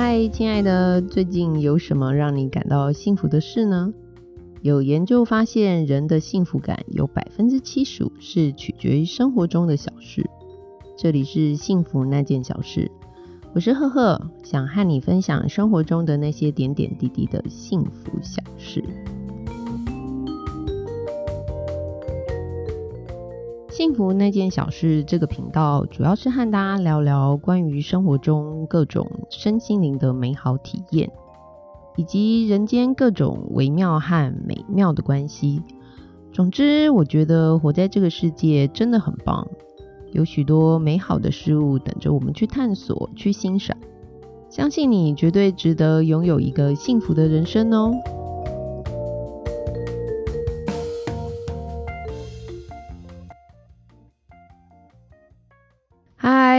嗨，亲爱的，最近有什么让你感到幸福的事呢？有研究发现，人的幸福感有百分之七十五是取决于生活中的小事。这里是幸福那件小事，我是赫赫，想和你分享生活中的那些点点滴滴的幸福小事。幸福那件小事这个频道主要是和大家聊聊关于生活中各种身心灵的美好体验，以及人间各种微妙和美妙的关系。总之，我觉得活在这个世界真的很棒，有许多美好的事物等着我们去探索、去欣赏。相信你绝对值得拥有一个幸福的人生哦！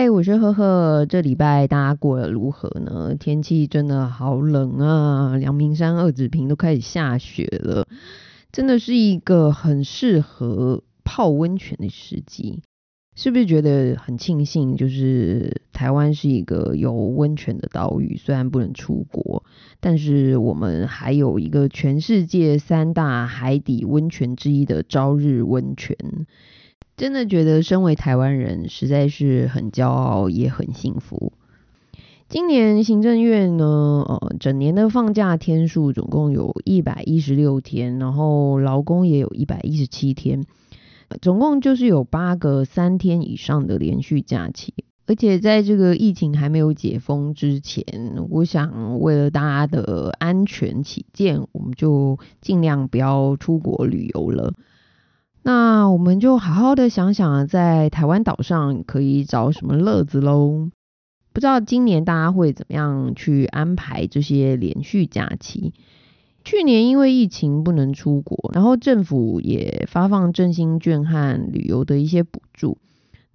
嗨，我是呵呵。这礼拜大家过得如何呢？天气真的好冷啊！阳明山二子坪都开始下雪了，真的是一个很适合泡温泉的时机。是不是觉得很庆幸？就是台湾是一个有温泉的岛屿，虽然不能出国，但是我们还有一个全世界三大海底温泉之一的朝日温泉。真的觉得身为台湾人实在是很骄傲，也很幸福。今年行政院呢，呃，整年的放假天数总共有一百一十六天，然后劳工也有一百一十七天，总共就是有八个三天以上的连续假期。而且在这个疫情还没有解封之前，我想为了大家的安全起见，我们就尽量不要出国旅游了。那我们就好好的想想，在台湾岛上可以找什么乐子喽？不知道今年大家会怎么样去安排这些连续假期？去年因为疫情不能出国，然后政府也发放振兴券和旅游的一些补助，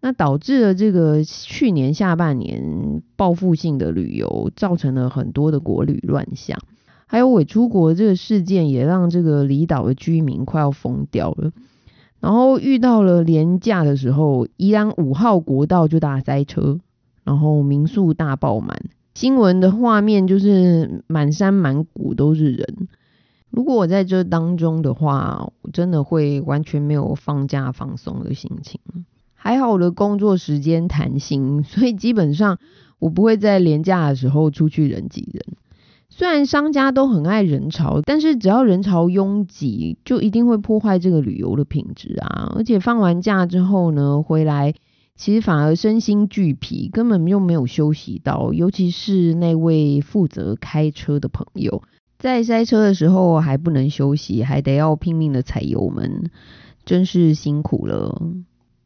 那导致了这个去年下半年报复性的旅游，造成了很多的国旅乱象，还有伪出国这个事件，也让这个离岛的居民快要疯掉了。然后遇到了廉价的时候，宜兰五号国道就大塞车，然后民宿大爆满，新闻的画面就是满山满谷都是人。如果我在这当中的话，我真的会完全没有放假放松的心情。还好我的工作时间弹性，所以基本上我不会在廉价的时候出去人挤人。虽然商家都很爱人潮，但是只要人潮拥挤，就一定会破坏这个旅游的品质啊！而且放完假之后呢，回来其实反而身心俱疲，根本就没有休息到。尤其是那位负责开车的朋友，在塞车的时候还不能休息，还得要拼命的踩油门，真是辛苦了。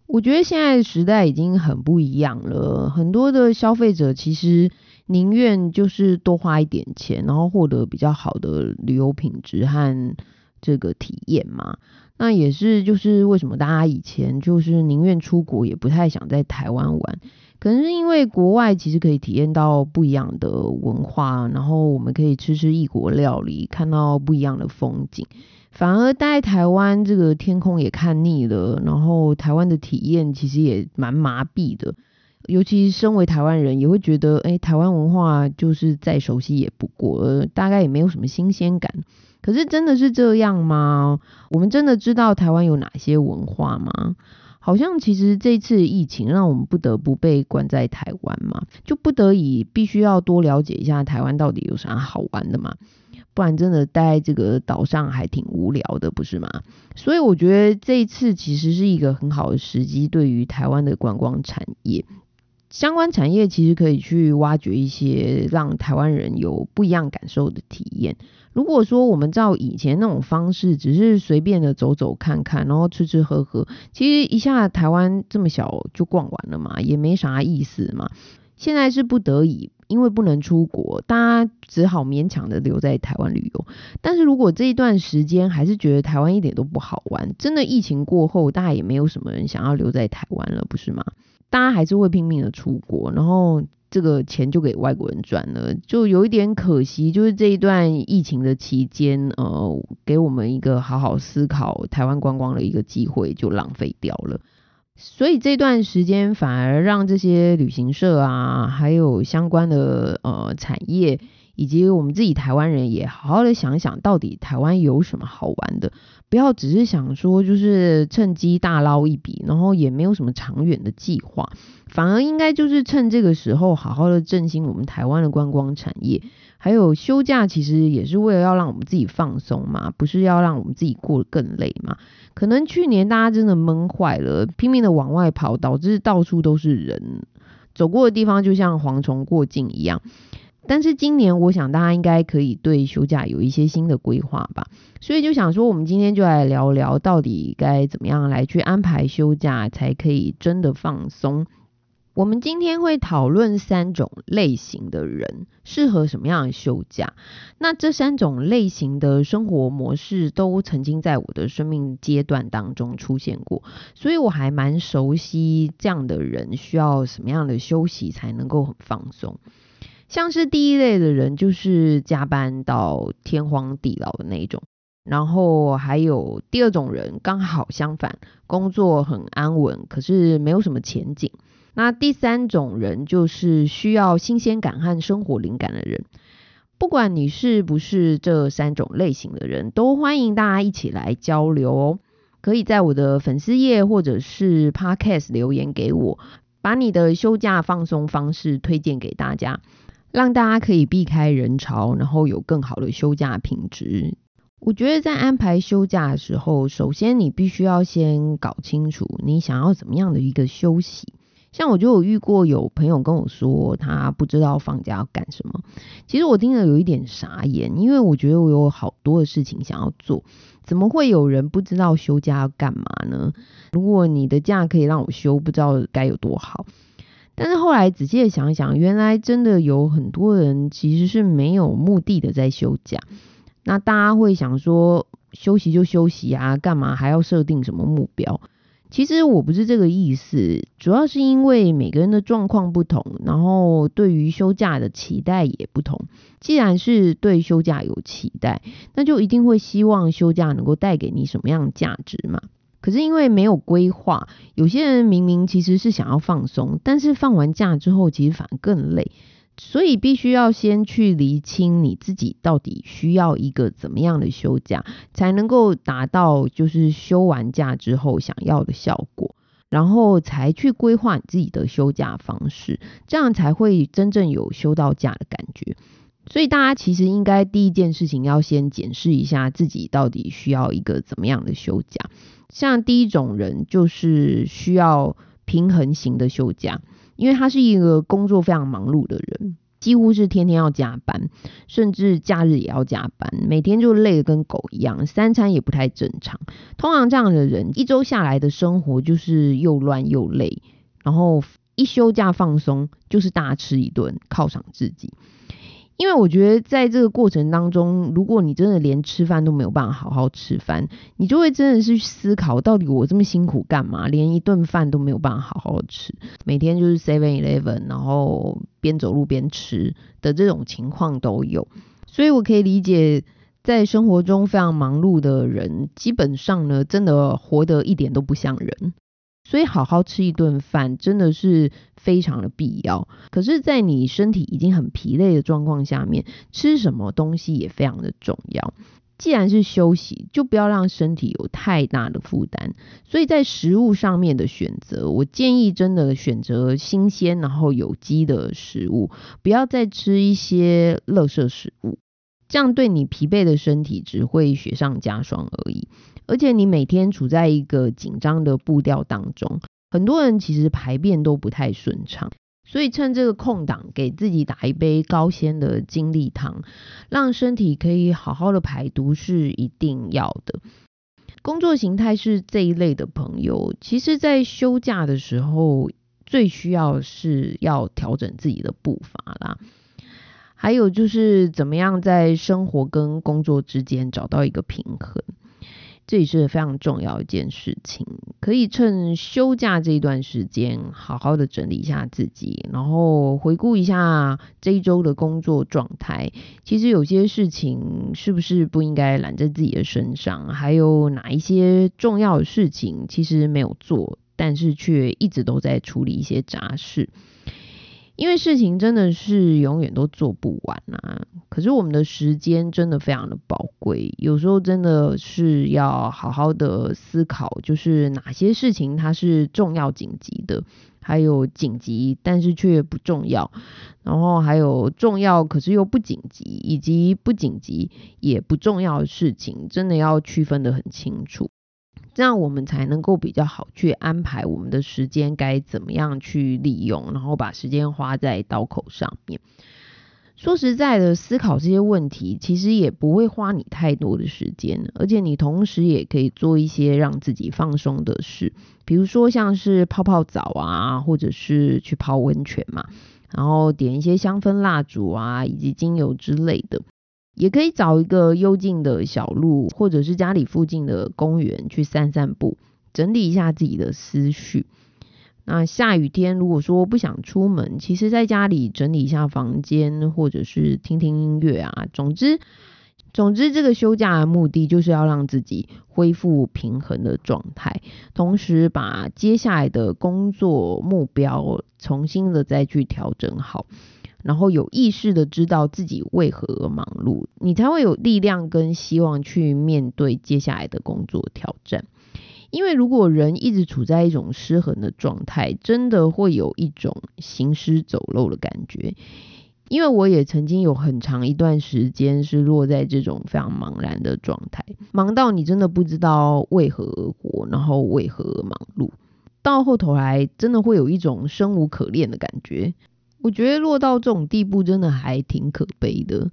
我觉得现在时代已经很不一样了，很多的消费者其实。宁愿就是多花一点钱，然后获得比较好的旅游品质和这个体验嘛。那也是就是为什么大家以前就是宁愿出国，也不太想在台湾玩。可能是因为国外其实可以体验到不一样的文化，然后我们可以吃吃异国料理，看到不一样的风景。反而待台湾，这个天空也看腻了，然后台湾的体验其实也蛮麻痹的。尤其身为台湾人，也会觉得，哎，台湾文化就是再熟悉也不过，大概也没有什么新鲜感。可是真的是这样吗？我们真的知道台湾有哪些文化吗？好像其实这次疫情让我们不得不被关在台湾嘛，就不得已必须要多了解一下台湾到底有啥好玩的嘛，不然真的待在这个岛上还挺无聊的，不是吗？所以我觉得这一次其实是一个很好的时机，对于台湾的观光产业。相关产业其实可以去挖掘一些让台湾人有不一样感受的体验。如果说我们照以前那种方式，只是随便的走走看看，然后吃吃喝喝，其实一下台湾这么小就逛完了嘛，也没啥意思嘛。现在是不得已，因为不能出国，大家只好勉强的留在台湾旅游。但是如果这一段时间还是觉得台湾一点都不好玩，真的疫情过后，大家也没有什么人想要留在台湾了，不是吗？大家还是会拼命的出国，然后这个钱就给外国人赚了，就有一点可惜。就是这一段疫情的期间，呃，给我们一个好好思考台湾观光的一个机会就浪费掉了。所以这段时间反而让这些旅行社啊，还有相关的呃产业。以及我们自己台湾人也好好的想想到底台湾有什么好玩的，不要只是想说就是趁机大捞一笔，然后也没有什么长远的计划，反而应该就是趁这个时候好好的振兴我们台湾的观光产业。还有休假其实也是为了要让我们自己放松嘛，不是要让我们自己过得更累嘛。可能去年大家真的闷坏了，拼命的往外跑，导致到处都是人，走过的地方就像蝗虫过境一样。但是今年，我想大家应该可以对休假有一些新的规划吧，所以就想说，我们今天就来聊聊，到底该怎么样来去安排休假，才可以真的放松。我们今天会讨论三种类型的人适合什么样的休假。那这三种类型的生活模式都曾经在我的生命阶段当中出现过，所以我还蛮熟悉这样的人需要什么样的休息才能够很放松。像是第一类的人，就是加班到天荒地老的那种，然后还有第二种人，刚好相反，工作很安稳，可是没有什么前景。那第三种人，就是需要新鲜感和生活灵感的人。不管你是不是这三种类型的人，都欢迎大家一起来交流哦。可以在我的粉丝页或者是 Podcast 留言给我，把你的休假放松方式推荐给大家。让大家可以避开人潮，然后有更好的休假品质。我觉得在安排休假的时候，首先你必须要先搞清楚你想要怎么样的一个休息。像我就有遇过有朋友跟我说，他不知道放假要干什么。其实我听了有一点傻眼，因为我觉得我有好多的事情想要做，怎么会有人不知道休假要干嘛呢？如果你的假可以让我休，不知道该有多好。但是后来仔细的想想，原来真的有很多人其实是没有目的的在休假。那大家会想说，休息就休息啊，干嘛还要设定什么目标？其实我不是这个意思，主要是因为每个人的状况不同，然后对于休假的期待也不同。既然是对休假有期待，那就一定会希望休假能够带给你什么样的价值嘛。可是因为没有规划，有些人明明其实是想要放松，但是放完假之后，其实反而更累，所以必须要先去厘清你自己到底需要一个怎么样的休假，才能够达到就是休完假之后想要的效果，然后才去规划你自己的休假方式，这样才会真正有休到假的感觉。所以大家其实应该第一件事情要先检视一下自己到底需要一个怎么样的休假。像第一种人就是需要平衡型的休假，因为他是一个工作非常忙碌的人，几乎是天天要加班，甚至假日也要加班，每天就累得跟狗一样，三餐也不太正常。通常这样的人一周下来的生活就是又乱又累，然后一休假放松就是大吃一顿犒赏自己。因为我觉得在这个过程当中，如果你真的连吃饭都没有办法好好吃饭，你就会真的是思考，到底我这么辛苦干嘛？连一顿饭都没有办法好好吃，每天就是 Seven Eleven，然后边走路边吃的这种情况都有。所以我可以理解，在生活中非常忙碌的人，基本上呢，真的活得一点都不像人。所以好好吃一顿饭真的是非常的必要。可是，在你身体已经很疲累的状况下面，吃什么东西也非常的重要。既然是休息，就不要让身体有太大的负担。所以在食物上面的选择，我建议真的选择新鲜然后有机的食物，不要再吃一些垃圾食物。这样对你疲惫的身体只会雪上加霜而已。而且你每天处在一个紧张的步调当中，很多人其实排便都不太顺畅，所以趁这个空档，给自己打一杯高纤的精力汤，让身体可以好好的排毒是一定要的。工作形态是这一类的朋友，其实在休假的时候，最需要是要调整自己的步伐啦，还有就是怎么样在生活跟工作之间找到一个平衡。这也是非常重要一件事情，可以趁休假这一段时间，好好的整理一下自己，然后回顾一下这一周的工作状态。其实有些事情是不是不应该揽在自己的身上？还有哪一些重要的事情其实没有做，但是却一直都在处理一些杂事。因为事情真的是永远都做不完啊！可是我们的时间真的非常的宝贵，有时候真的是要好好的思考，就是哪些事情它是重要紧急的，还有紧急但是却不重要，然后还有重要可是又不紧急，以及不紧急也不重要的事情，真的要区分的很清楚。这样我们才能够比较好去安排我们的时间该怎么样去利用，然后把时间花在刀口上面。说实在的，思考这些问题其实也不会花你太多的时间，而且你同时也可以做一些让自己放松的事，比如说像是泡泡澡啊，或者是去泡温泉嘛，然后点一些香氛蜡烛啊，以及精油之类的。也可以找一个幽静的小路，或者是家里附近的公园去散散步，整理一下自己的思绪。那下雨天如果说不想出门，其实在家里整理一下房间，或者是听听音乐啊。总之，总之这个休假的目的就是要让自己恢复平衡的状态，同时把接下来的工作目标重新的再去调整好。然后有意识的知道自己为何而忙碌，你才会有力量跟希望去面对接下来的工作挑战。因为如果人一直处在一种失衡的状态，真的会有一种行尸走肉的感觉。因为我也曾经有很长一段时间是落在这种非常茫然的状态，忙到你真的不知道为何而活，然后为何而忙碌，到后头来真的会有一种生无可恋的感觉。我觉得落到这种地步，真的还挺可悲的。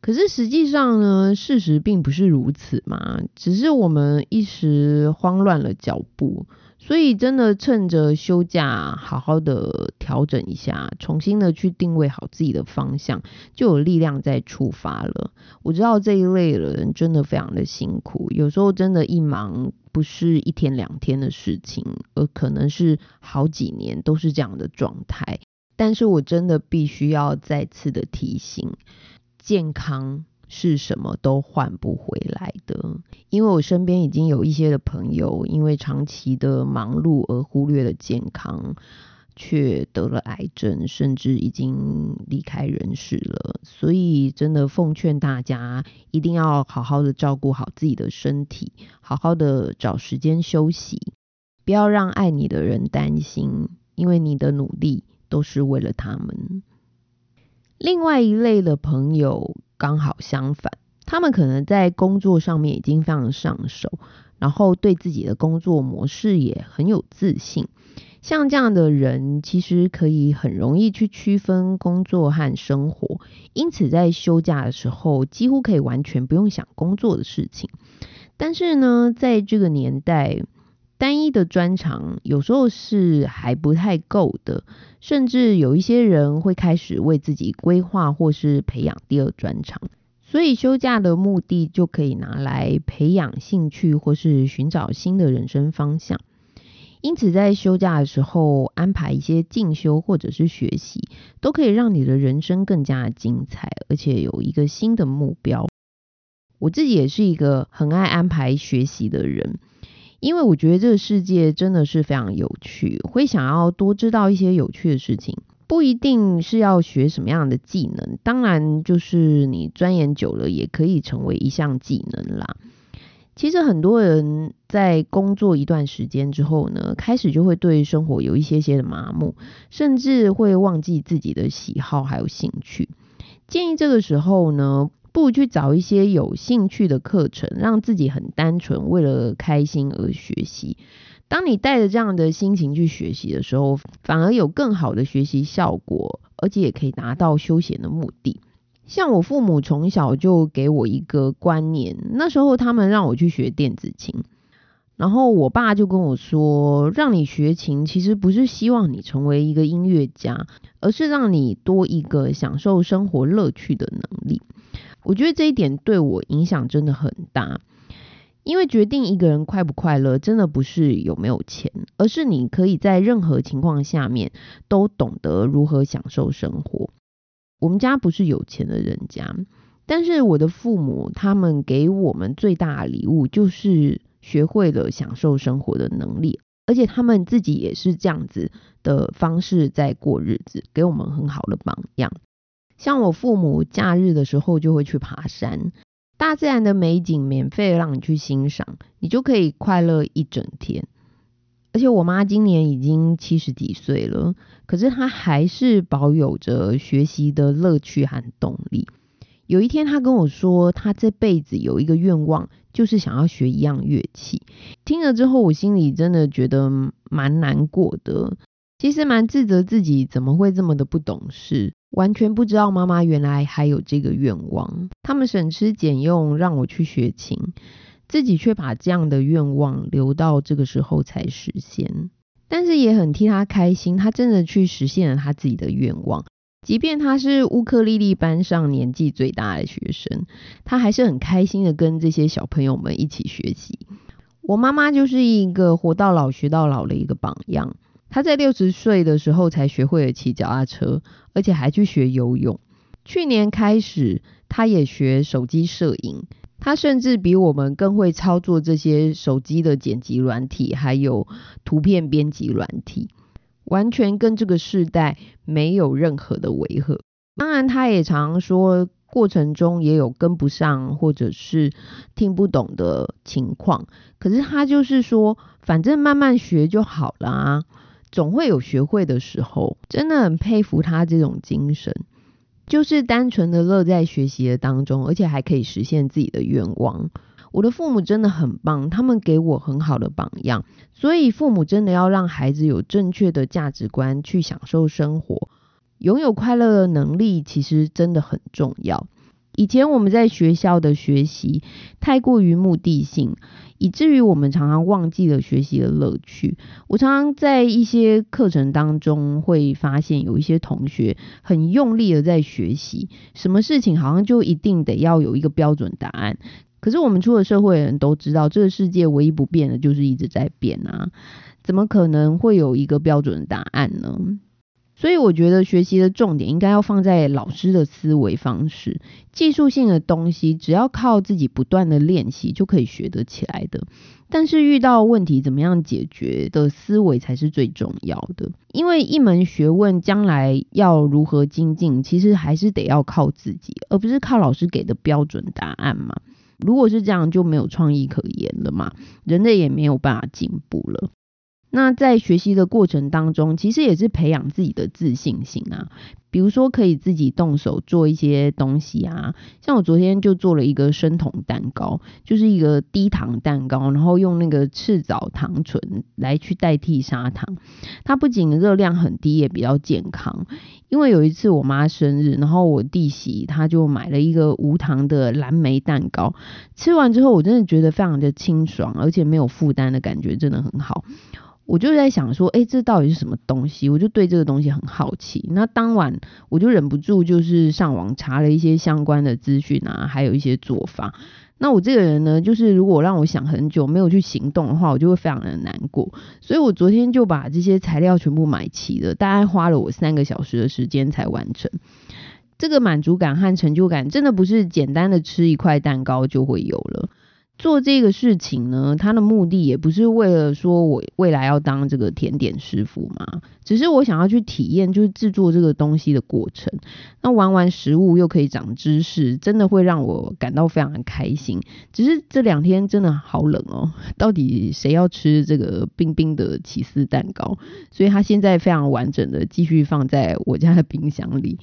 可是实际上呢，事实并不是如此嘛，只是我们一时慌乱了脚步。所以真的趁着休假，好好的调整一下，重新的去定位好自己的方向，就有力量再出发了。我知道这一类人真的非常的辛苦，有时候真的，一忙不是一天两天的事情，而可能是好几年都是这样的状态。但是我真的必须要再次的提醒，健康是什么都换不回来的。因为我身边已经有一些的朋友，因为长期的忙碌而忽略了健康，却得了癌症，甚至已经离开人世了。所以真的奉劝大家，一定要好好的照顾好自己的身体，好好的找时间休息，不要让爱你的人担心，因为你的努力。都是为了他们。另外一类的朋友刚好相反，他们可能在工作上面已经非常上手，然后对自己的工作模式也很有自信。像这样的人，其实可以很容易去区分工作和生活，因此在休假的时候，几乎可以完全不用想工作的事情。但是呢，在这个年代，单一的专长有时候是还不太够的，甚至有一些人会开始为自己规划或是培养第二专长，所以休假的目的就可以拿来培养兴趣或是寻找新的人生方向。因此，在休假的时候安排一些进修或者是学习，都可以让你的人生更加精彩，而且有一个新的目标。我自己也是一个很爱安排学习的人。因为我觉得这个世界真的是非常有趣，会想要多知道一些有趣的事情，不一定是要学什么样的技能，当然就是你钻研久了也可以成为一项技能啦。其实很多人在工作一段时间之后呢，开始就会对生活有一些些的麻木，甚至会忘记自己的喜好还有兴趣。建议这个时候呢。不如去找一些有兴趣的课程，让自己很单纯，为了开心而学习。当你带着这样的心情去学习的时候，反而有更好的学习效果，而且也可以达到休闲的目的。像我父母从小就给我一个观念，那时候他们让我去学电子琴，然后我爸就跟我说，让你学琴其实不是希望你成为一个音乐家，而是让你多一个享受生活乐趣的能力。我觉得这一点对我影响真的很大，因为决定一个人快不快乐，真的不是有没有钱，而是你可以在任何情况下面都懂得如何享受生活。我们家不是有钱的人家，但是我的父母他们给我们最大的礼物就是学会了享受生活的能力，而且他们自己也是这样子的方式在过日子，给我们很好的榜样。像我父母假日的时候就会去爬山，大自然的美景免费让你去欣赏，你就可以快乐一整天。而且我妈今年已经七十几岁了，可是她还是保有着学习的乐趣和动力。有一天，她跟我说，她这辈子有一个愿望，就是想要学一样乐器。听了之后，我心里真的觉得蛮难过的，其实蛮自责自己怎么会这么的不懂事，完全不知道妈妈原来还有这个愿望。他们省吃俭用让我去学琴。自己却把这样的愿望留到这个时候才实现，但是也很替他开心，他真的去实现了他自己的愿望。即便他是乌克丽丽班上年纪最大的学生，他还是很开心的跟这些小朋友们一起学习。我妈妈就是一个活到老学到老的一个榜样。他在六十岁的时候才学会了骑脚踏车，而且还去学游泳。去年开始，他也学手机摄影。他甚至比我们更会操作这些手机的剪辑软体，还有图片编辑软体，完全跟这个时代没有任何的违和。当然，他也常说过程中也有跟不上或者是听不懂的情况，可是他就是说，反正慢慢学就好了啊，总会有学会的时候。真的很佩服他这种精神。就是单纯的乐在学习的当中，而且还可以实现自己的愿望。我的父母真的很棒，他们给我很好的榜样。所以父母真的要让孩子有正确的价值观去享受生活，拥有快乐的能力，其实真的很重要。以前我们在学校的学习太过于目的性，以至于我们常常忘记了学习的乐趣。我常常在一些课程当中会发现，有一些同学很用力的在学习，什么事情好像就一定得要有一个标准答案。可是我们出了社会的人都知道，这个世界唯一不变的就是一直在变啊，怎么可能会有一个标准答案呢？所以我觉得学习的重点应该要放在老师的思维方式，技术性的东西只要靠自己不断的练习就可以学得起来的。但是遇到问题怎么样解决的思维才是最重要的，因为一门学问将来要如何精进，其实还是得要靠自己，而不是靠老师给的标准答案嘛。如果是这样，就没有创意可言了嘛，人类也没有办法进步了。那在学习的过程当中，其实也是培养自己的自信心啊。比如说，可以自己动手做一些东西啊。像我昨天就做了一个生酮蛋糕，就是一个低糖蛋糕，然后用那个赤藻糖醇来去代替砂糖。它不仅热量很低，也比较健康。因为有一次我妈生日，然后我弟媳她就买了一个无糖的蓝莓蛋糕，吃完之后我真的觉得非常的清爽，而且没有负担的感觉，真的很好。我就在想说，哎，这到底是什么东西？我就对这个东西很好奇。那当晚我就忍不住就是上网查了一些相关的资讯啊，还有一些做法。那我这个人呢，就是如果让我想很久没有去行动的话，我就会非常的难过。所以我昨天就把这些材料全部买齐了，大概花了我三个小时的时间才完成。这个满足感和成就感，真的不是简单的吃一块蛋糕就会有了。做这个事情呢，它的目的也不是为了说我未来要当这个甜点师傅嘛，只是我想要去体验，就是制作这个东西的过程。那玩完食物又可以长知识，真的会让我感到非常的开心。只是这两天真的好冷哦，到底谁要吃这个冰冰的起司蛋糕？所以它现在非常完整的继续放在我家的冰箱里。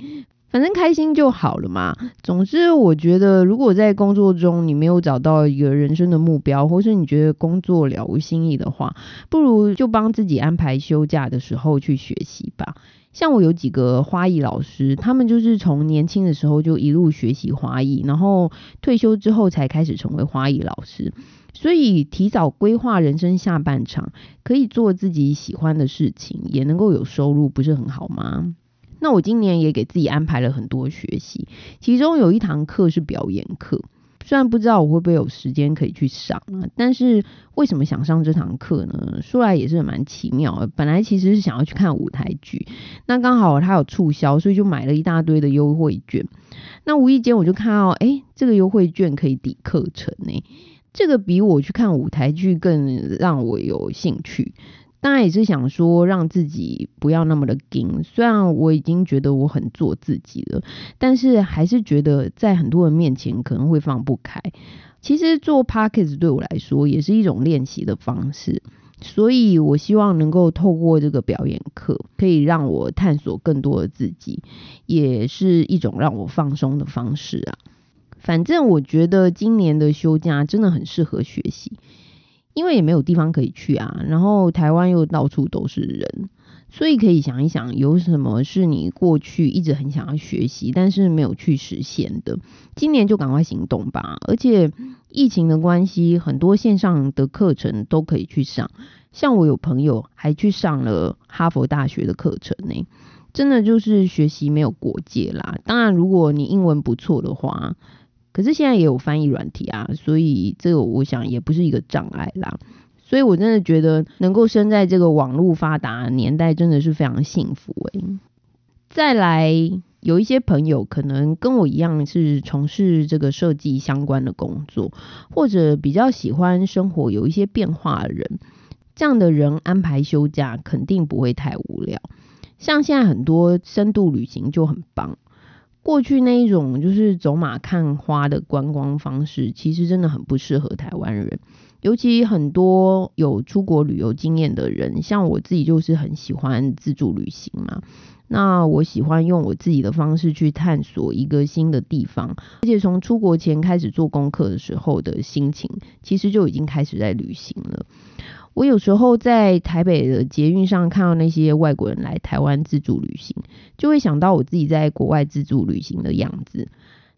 反正开心就好了嘛。总之，我觉得如果在工作中你没有找到一个人生的目标，或是你觉得工作了无新意的话，不如就帮自己安排休假的时候去学习吧。像我有几个花艺老师，他们就是从年轻的时候就一路学习花艺，然后退休之后才开始成为花艺老师。所以提早规划人生下半场，可以做自己喜欢的事情，也能够有收入，不是很好吗？那我今年也给自己安排了很多学习，其中有一堂课是表演课，虽然不知道我会不会有时间可以去上啊，但是为什么想上这堂课呢？说来也是蛮奇妙的。本来其实是想要去看舞台剧，那刚好它有促销，所以就买了一大堆的优惠券。那无意间我就看到，哎，这个优惠券可以抵课程呢，这个比我去看舞台剧更让我有兴趣。当然也是想说让自己不要那么的紧。虽然我已经觉得我很做自己了，但是还是觉得在很多人面前可能会放不开。其实做 p o c k e t 对我来说也是一种练习的方式，所以我希望能够透过这个表演课，可以让我探索更多的自己，也是一种让我放松的方式啊。反正我觉得今年的休假真的很适合学习。因为也没有地方可以去啊，然后台湾又到处都是人，所以可以想一想，有什么是你过去一直很想要学习，但是没有去实现的，今年就赶快行动吧。而且疫情的关系，很多线上的课程都可以去上，像我有朋友还去上了哈佛大学的课程呢。真的就是学习没有国界啦。当然，如果你英文不错的话。可是现在也有翻译软体啊，所以这个我想也不是一个障碍啦。所以我真的觉得能够生在这个网络发达年代，真的是非常幸福诶。再来，有一些朋友可能跟我一样是从事这个设计相关的工作，或者比较喜欢生活有一些变化的人，这样的人安排休假肯定不会太无聊。像现在很多深度旅行就很棒。过去那一种就是走马看花的观光方式，其实真的很不适合台湾人。尤其很多有出国旅游经验的人，像我自己就是很喜欢自助旅行嘛。那我喜欢用我自己的方式去探索一个新的地方，而且从出国前开始做功课的时候的心情，其实就已经开始在旅行了。我有时候在台北的捷运上看到那些外国人来台湾自助旅行，就会想到我自己在国外自助旅行的样子。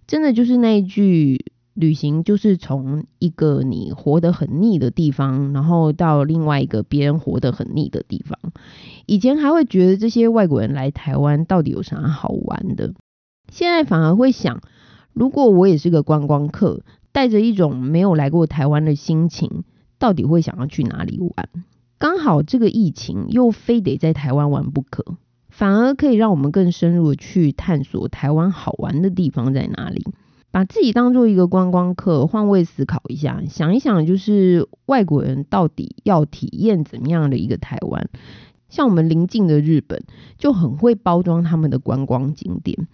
真的就是那一句，旅行就是从一个你活得很腻的地方，然后到另外一个别人活得很腻的地方。以前还会觉得这些外国人来台湾到底有啥好玩的，现在反而会想，如果我也是个观光客，带着一种没有来过台湾的心情。到底会想要去哪里玩？刚好这个疫情又非得在台湾玩不可，反而可以让我们更深入的去探索台湾好玩的地方在哪里。把自己当做一个观光客，换位思考一下，想一想，就是外国人到底要体验怎么样的一个台湾？像我们邻近的日本，就很会包装他们的观光景点，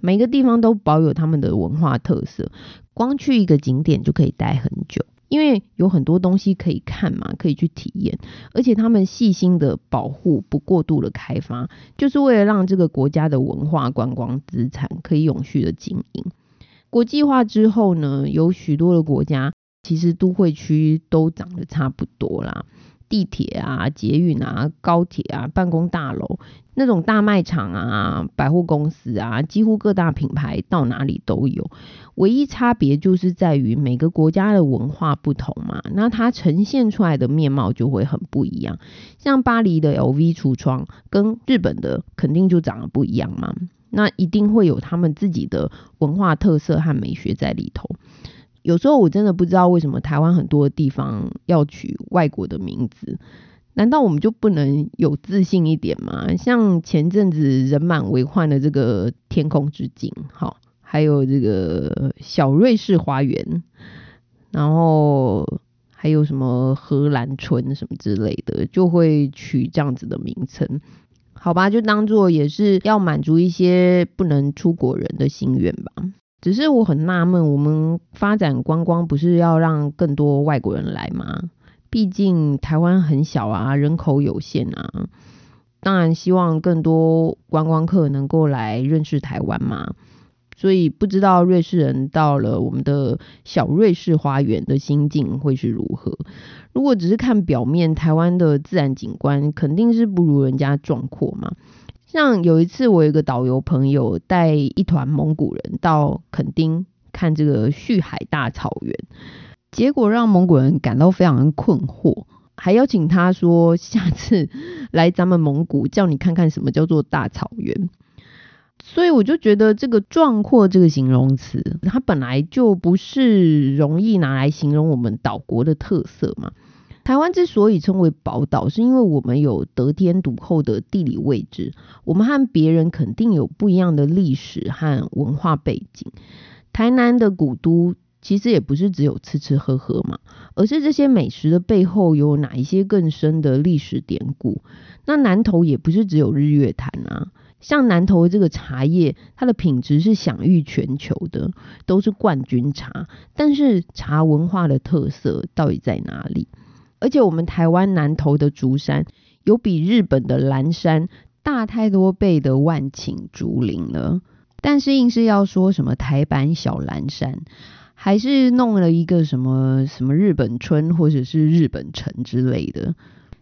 每个地方都保有他们的文化特色，光去一个景点就可以待很久。因为有很多东西可以看嘛，可以去体验，而且他们细心的保护，不过度的开发，就是为了让这个国家的文化观光资产可以永续的经营。国际化之后呢，有许多的国家其实都会区都长得差不多啦。地铁啊、捷运啊、高铁啊、办公大楼那种大卖场啊、百货公司啊，几乎各大品牌到哪里都有。唯一差别就是在于每个国家的文化不同嘛，那它呈现出来的面貌就会很不一样。像巴黎的 LV 橱窗跟日本的肯定就长得不一样嘛，那一定会有他们自己的文化特色和美学在里头。有时候我真的不知道为什么台湾很多地方要取外国的名字，难道我们就不能有自信一点吗？像前阵子人满为患的这个天空之境，好，还有这个小瑞士花园，然后还有什么荷兰村什么之类的，就会取这样子的名称，好吧，就当做也是要满足一些不能出国人的心愿吧。只是我很纳闷，我们发展观光不是要让更多外国人来吗？毕竟台湾很小啊，人口有限啊。当然希望更多观光客能够来认识台湾嘛。所以不知道瑞士人到了我们的小瑞士花园的心境会是如何。如果只是看表面，台湾的自然景观肯定是不如人家壮阔嘛。像有一次，我有一个导游朋友带一团蒙古人到垦丁看这个旭海大草原，结果让蒙古人感到非常困惑，还邀请他说下次来咱们蒙古，叫你看看什么叫做大草原。所以我就觉得这个壮阔这个形容词，它本来就不是容易拿来形容我们岛国的特色嘛。台湾之所以称为宝岛，是因为我们有得天独厚的地理位置，我们和别人肯定有不一样的历史和文化背景。台南的古都其实也不是只有吃吃喝喝嘛，而是这些美食的背后有哪一些更深的历史典故。那南投也不是只有日月潭啊，像南投的这个茶叶，它的品质是享誉全球的，都是冠军茶。但是茶文化的特色到底在哪里？而且我们台湾南投的竹山，有比日本的蓝山大太多倍的万顷竹林了，但是硬是要说什么台版小蓝山。还是弄了一个什么什么日本村或者是日本城之类的，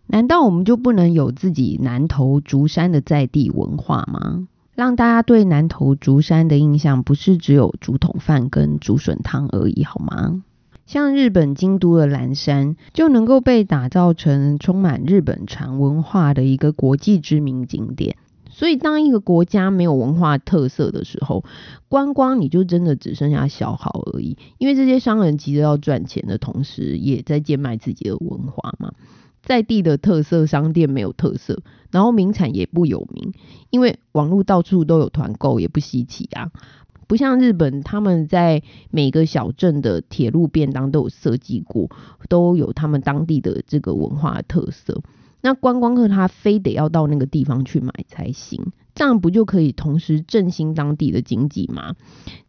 难道我们就不能有自己南投竹山的在地文化吗？让大家对南投竹山的印象不是只有竹筒饭跟竹笋汤而已，好吗？像日本京都的岚山就能够被打造成充满日本禅文化的一个国际知名景点。所以，当一个国家没有文化特色的时候，观光你就真的只剩下消耗而已。因为这些商人急着要赚钱的同时，也在贱卖自己的文化嘛。在地的特色商店没有特色，然后名产也不有名，因为网络到处都有团购，也不稀奇啊。不像日本，他们在每个小镇的铁路便当都有设计过，都有他们当地的这个文化特色。那观光客他非得要到那个地方去买才行，这样不就可以同时振兴当地的经济吗？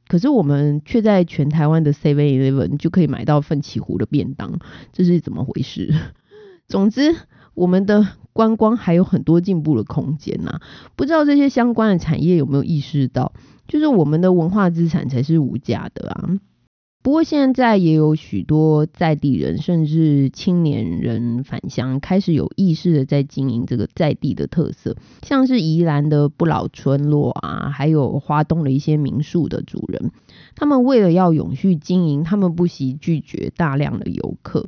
可是我们却在全台湾的 Seven Eleven 就可以买到奋起湖的便当，这是怎么回事？总之，我们的观光还有很多进步的空间呐。不知道这些相关的产业有没有意识到，就是我们的文化资产才是无价的啊。不过现在也有许多在地人，甚至青年人返乡，开始有意识的在经营这个在地的特色，像是宜兰的不老村落啊，还有花东的一些民宿的主人，他们为了要永续经营，他们不惜拒绝大量的游客，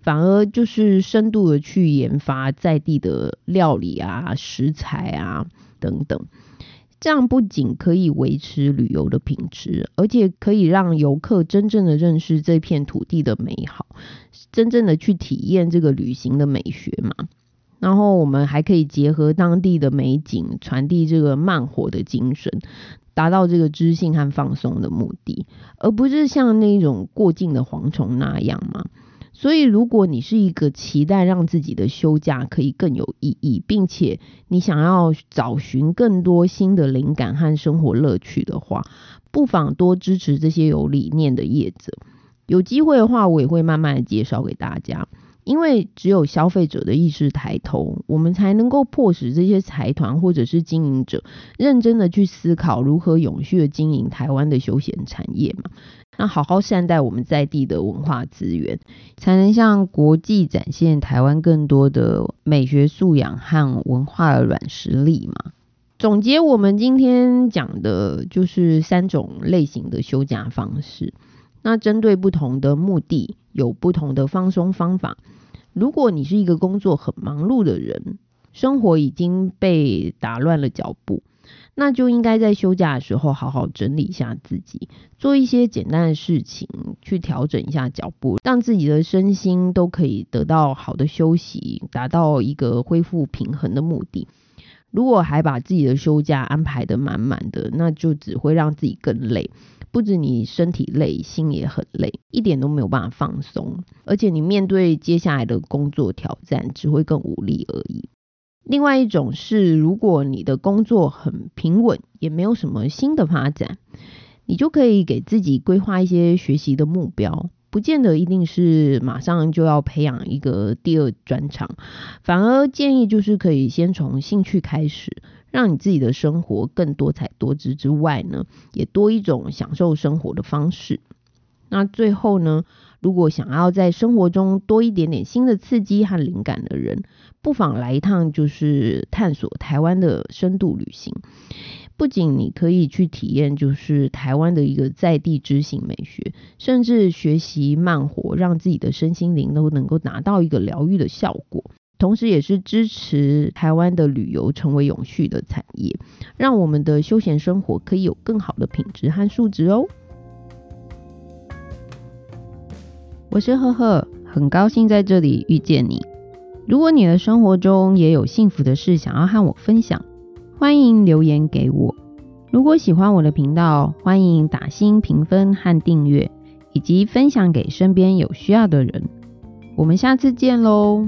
反而就是深度的去研发在地的料理啊、食材啊等等。这样不仅可以维持旅游的品质，而且可以让游客真正的认识这片土地的美好，真正的去体验这个旅行的美学嘛。然后我们还可以结合当地的美景，传递这个慢活的精神，达到这个知性和放松的目的，而不是像那种过境的蝗虫那样嘛。所以，如果你是一个期待让自己的休假可以更有意义，并且你想要找寻更多新的灵感和生活乐趣的话，不妨多支持这些有理念的业者。有机会的话，我也会慢慢的介绍给大家。因为只有消费者的意识抬头，我们才能够迫使这些财团或者是经营者认真的去思考如何永续的经营台湾的休闲产业嘛。那好好善待我们在地的文化资源，才能向国际展现台湾更多的美学素养和文化的软实力嘛。总结我们今天讲的就是三种类型的休假方式。那针对不同的目的，有不同的放松方法。如果你是一个工作很忙碌的人，生活已经被打乱了脚步，那就应该在休假的时候好好整理一下自己，做一些简单的事情，去调整一下脚步，让自己的身心都可以得到好的休息，达到一个恢复平衡的目的。如果还把自己的休假安排的满满的，那就只会让自己更累。不止你身体累，心也很累，一点都没有办法放松，而且你面对接下来的工作挑战，只会更无力而已。另外一种是，如果你的工作很平稳，也没有什么新的发展，你就可以给自己规划一些学习的目标，不见得一定是马上就要培养一个第二专长，反而建议就是可以先从兴趣开始。让你自己的生活更多彩多姿之外呢，也多一种享受生活的方式。那最后呢，如果想要在生活中多一点点新的刺激和灵感的人，不妨来一趟就是探索台湾的深度旅行。不仅你可以去体验就是台湾的一个在地知行美学，甚至学习慢活，让自己的身心灵都能够达到一个疗愈的效果。同时，也是支持台湾的旅游成为永续的产业，让我们的休闲生活可以有更好的品质和素质哦。我是赫赫，很高兴在这里遇见你。如果你的生活中也有幸福的事想要和我分享，欢迎留言给我。如果喜欢我的频道，欢迎打新评分和订阅。以及分享给身边有需要的人。我们下次见喽！